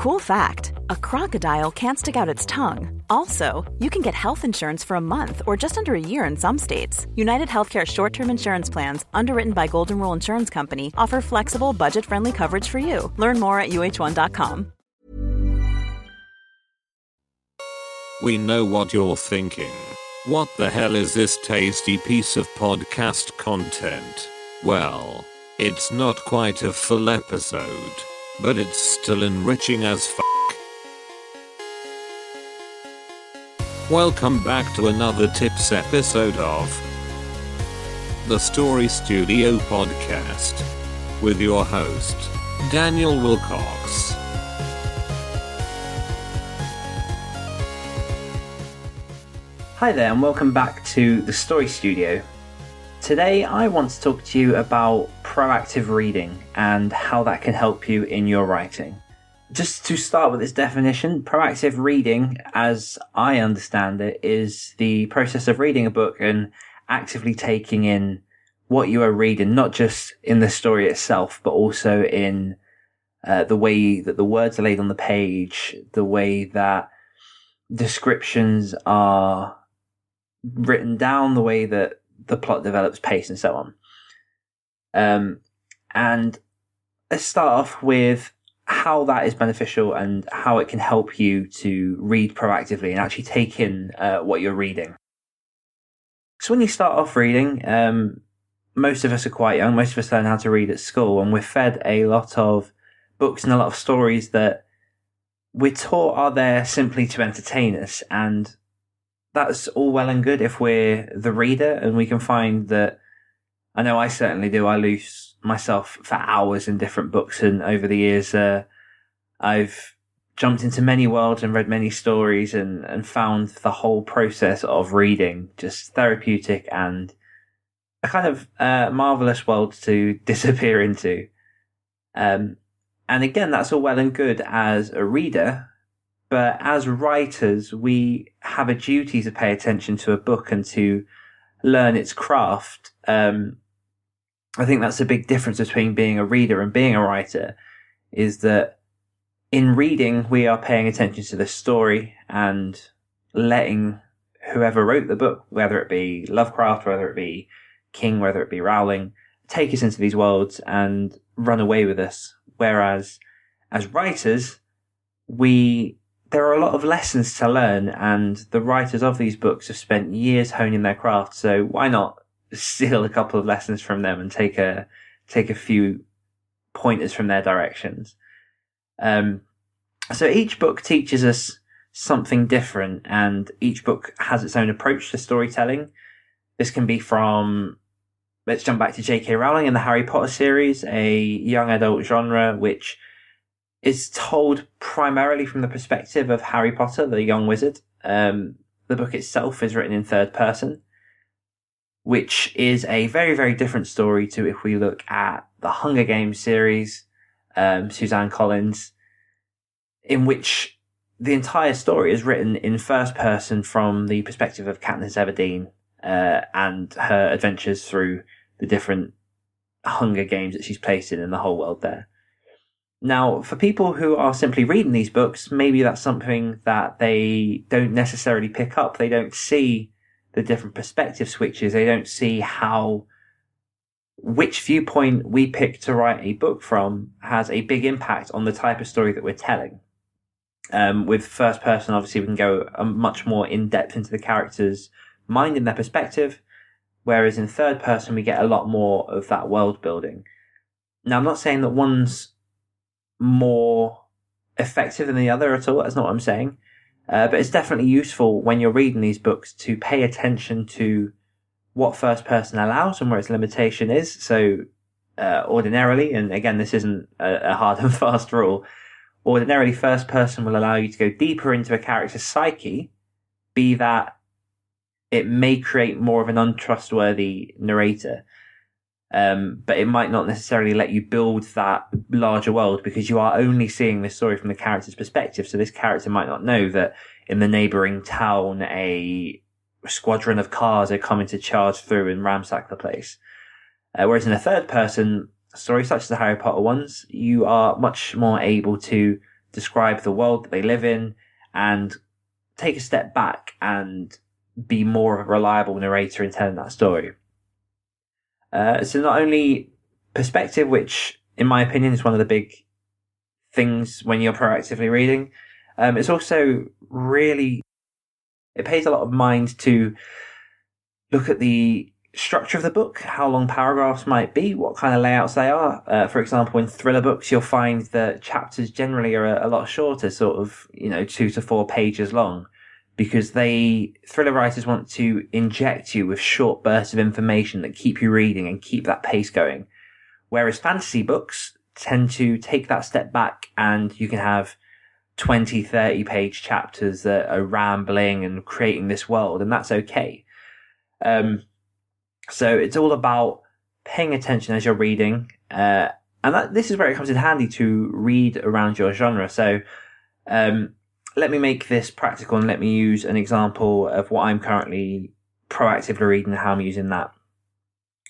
Cool fact a crocodile can't stick out its tongue. Also, you can get health insurance for a month or just under a year in some states. United Healthcare short term insurance plans, underwritten by Golden Rule Insurance Company, offer flexible, budget friendly coverage for you. Learn more at uh1.com. We know what you're thinking. What the hell is this tasty piece of podcast content? Well, it's not quite a full episode but it's still enriching as fuck. Welcome back to another tips episode of the Story Studio podcast with your host, Daniel Willcocks. Hi there, and welcome back to the Story Studio. Today, I want to talk to you about proactive reading and how that can help you in your writing. Just to start with this definition, proactive reading, as I understand it, is the process of reading a book and actively taking in what you are reading, not just in the story itself, but also in uh, the way that the words are laid on the page, the way that descriptions are written down, the way that the plot develops, pace, and so on. Um, and let's start off with how that is beneficial and how it can help you to read proactively and actually take in uh, what you're reading. So when you start off reading, um, most of us are quite young. Most of us learn how to read at school, and we're fed a lot of books and a lot of stories that we're taught are there simply to entertain us. And that's all well and good if we're the reader and we can find that I know I certainly do. I lose myself for hours in different books, and over the years, uh, I've jumped into many worlds and read many stories, and and found the whole process of reading just therapeutic and a kind of uh, marvelous world to disappear into. Um, and again, that's all well and good as a reader, but as writers, we have a duty to pay attention to a book and to learn its craft. Um, I think that's a big difference between being a reader and being a writer is that in reading, we are paying attention to the story and letting whoever wrote the book, whether it be Lovecraft, whether it be King, whether it be Rowling, take us into these worlds and run away with us. Whereas as writers, we there are a lot of lessons to learn, and the writers of these books have spent years honing their craft. So why not steal a couple of lessons from them and take a take a few pointers from their directions? Um, so each book teaches us something different, and each book has its own approach to storytelling. This can be from let's jump back to J.K. Rowling and the Harry Potter series, a young adult genre which is told primarily from the perspective of Harry Potter, the young wizard. Um, the book itself is written in third person, which is a very, very different story to if we look at the Hunger Games series, um, Suzanne Collins, in which the entire story is written in first person from the perspective of Katniss Everdeen uh, and her adventures through the different Hunger Games that she's placed in and the whole world there. Now, for people who are simply reading these books, maybe that's something that they don't necessarily pick up. They don't see the different perspective switches. They don't see how which viewpoint we pick to write a book from has a big impact on the type of story that we're telling. Um, with first person, obviously, we can go much more in depth into the character's mind and their perspective, whereas in third person, we get a lot more of that world building. Now, I'm not saying that one's more effective than the other at all. That's not what I'm saying. Uh, but it's definitely useful when you're reading these books to pay attention to what first person allows and where its limitation is. So, uh, ordinarily, and again, this isn't a, a hard and fast rule, ordinarily first person will allow you to go deeper into a character's psyche, be that it may create more of an untrustworthy narrator. Um, but it might not necessarily let you build that larger world because you are only seeing this story from the character's perspective. So this character might not know that in the neighboring town, a squadron of cars are coming to charge through and ransack the place. Uh, whereas in a third person story, such as the Harry Potter ones, you are much more able to describe the world that they live in and take a step back and be more of a reliable narrator in telling that story. Uh, so not only perspective, which in my opinion is one of the big things when you're proactively reading, um, it's also really it pays a lot of mind to look at the structure of the book, how long paragraphs might be, what kind of layouts they are. Uh, for example, in thriller books, you'll find that chapters generally are a, a, lot shorter, sort of, you know, two to four pages long, because they, thriller writers want to inject you with short bursts of information that keep you reading and keep that pace going. Whereas fantasy books tend to take that step back and you can have 20, 30 page chapters that are rambling and creating this world, and that's okay. Um, so it's all about paying attention as you're reading, uh, and that, this is where it comes in handy to read around your genre. So, um, let me make this practical and let me use an example of what I'm currently proactively reading and how I'm using that.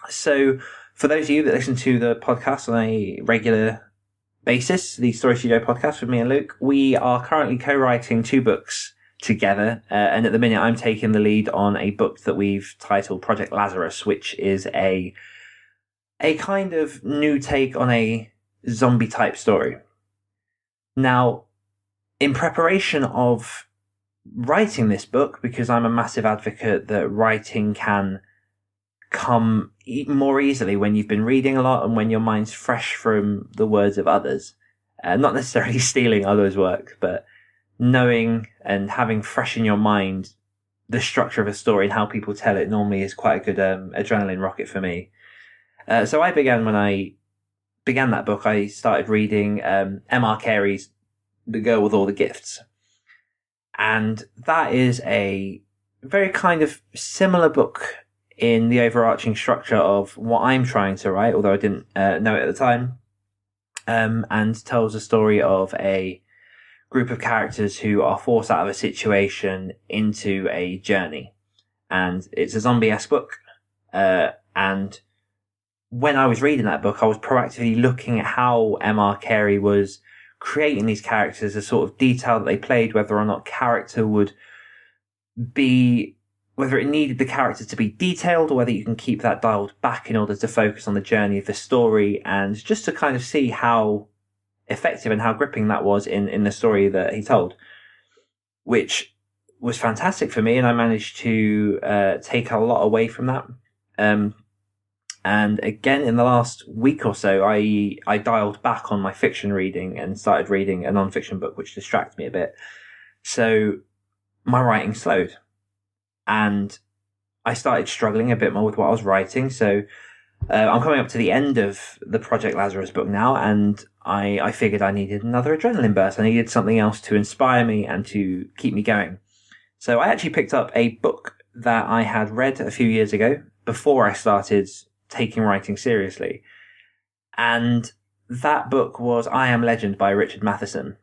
So, for those of you that listen to the podcast on a regular basis, the Story Studio podcast with me and Luke, we are currently co-writing two books together. Uh, and at the minute, I'm taking the lead on a book that we've titled Project Lazarus, which is a a kind of new take on a zombie type story. Now, in preparation of writing this book, because I'm a massive advocate that writing can come more easily when you've been reading a lot and when your mind's fresh from the words of others. Uh, not necessarily stealing others' work, but knowing and having fresh in your mind the structure of a story and how people tell it normally is quite a good um, adrenaline rocket for me. Uh, so I began when I began that book. I started reading um, M.R. Carey's The Girl with All the Gifts, and that is a very kind of similar book in the overarching structure of what I'm trying to write, although I didn't uh, know it at the time, um, and tells a story of a group of characters who are forced out of a situation into a journey. And it's a zombie-esque book. Uh, and when I was reading that book, I was proactively looking at how M.R. Carey was creating these characters, the sort of detail that they played, whether or not character would be, whether it needed the character to be detailed or whether you can keep that dialed back in order to focus on the journey of the story and just to kind of see how effective and how gripping that was in, in the story that he told, which was fantastic for me. And I managed to uh, take a lot away from that. Um, and again, in the last week or so, I, I dialed back on my fiction reading and started reading a non-fiction book, which distracted me a bit. So my writing slowed and I started struggling a bit more with what I was writing. So uh, I'm coming up to the end of the Project Lazarus book now, and I, I figured I needed another adrenaline burst. I needed something else to inspire me and to keep me going. So I actually picked up a book that I had read a few years ago before I started taking writing seriously. And that book was I Am Legend by Richard Matheson.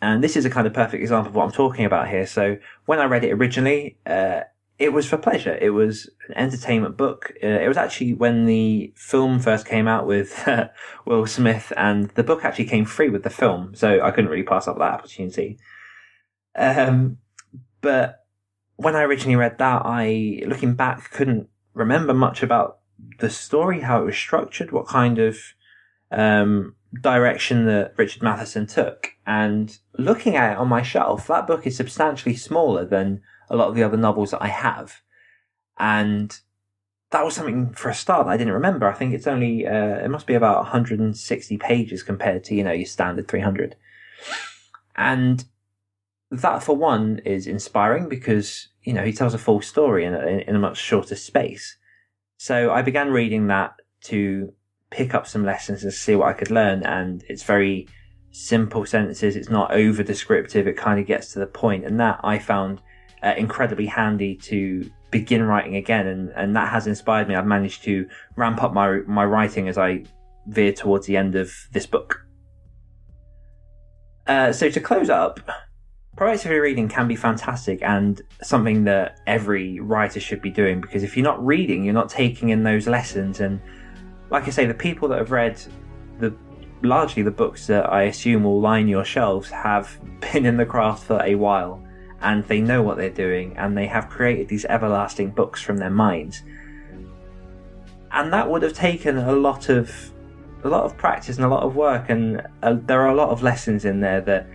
And this is a kind of perfect example of what I'm talking about here. So when I read it originally, uh, it was for pleasure. It was an entertainment book. Uh, it was actually when the film first came out with Will Smith, and the book actually came free with the film, so I couldn't really pass up that opportunity. Um, but when I originally read that, I, looking back, couldn't remember much about the story, how it was structured, what kind of um, direction that Richard Matheson took. And looking at it on my shelf, that book is substantially smaller than a lot of the other novels that I have. And that was something for a start that I didn't remember. I think it's only, uh, it must be about 160 pages compared to, you know, your standard 300. And that for one is inspiring because, you know, he tells a full story in a, in a much shorter space. So I began reading that to pick up some lessons and see what I could learn. And it's very simple sentences. It's not over descriptive. It kind of gets to the point. And that I found uh, incredibly handy to begin writing again, and, and that has inspired me. I've managed to ramp up my my writing as I veer towards the end of this book. Uh, so to close up, proactive reading can be fantastic and something that every writer should be doing because if you're not reading, you're not taking in those lessons. And like I say, the people that have read the largely the books that I assume will line your shelves have been in the craft for a while and they know what they're doing and they have created these everlasting books from their minds. And that would have taken a lot of a lot of practice and a lot of work and uh, there are a lot of lessons in there that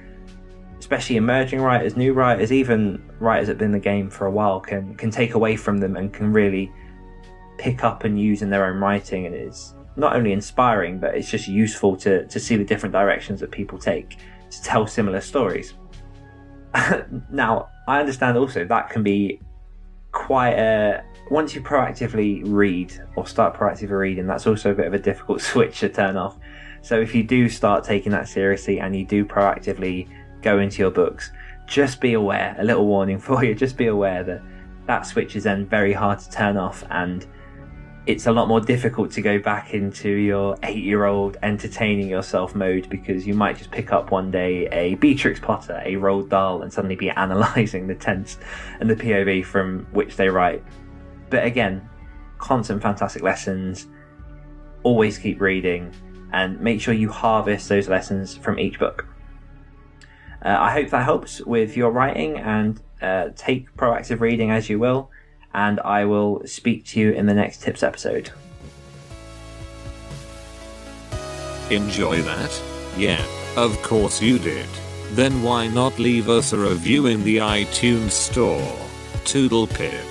especially emerging writers, new writers, even writers that have been in the game for a while can can take away from them and can really pick up and use in their own writing and it's not only inspiring but it's just useful to to see the different directions that people take to tell similar stories. now, I understand also that can be quite a once you proactively read or start proactively reading, that's also a bit of a difficult switch to turn off. So if you do start taking that seriously and you do proactively go into your books, just be aware, a little warning for you, just be aware that that switch is then very hard to turn off and it's a lot more difficult to go back into your eight year old entertaining yourself mode because you might just pick up one day a Beatrix Potter, a Roald Dahl, and suddenly be analysing the tense and the POV from which they write. But again, constant fantastic lessons, always keep reading, and make sure you harvest those lessons from each book. Uh, I hope that helps with your writing and uh, take proactive reading as you will and I will speak to you in the next tips episode. Enjoy that? Yeah, of course you did. Then why not leave us a review in the iTunes store? Toodle pip.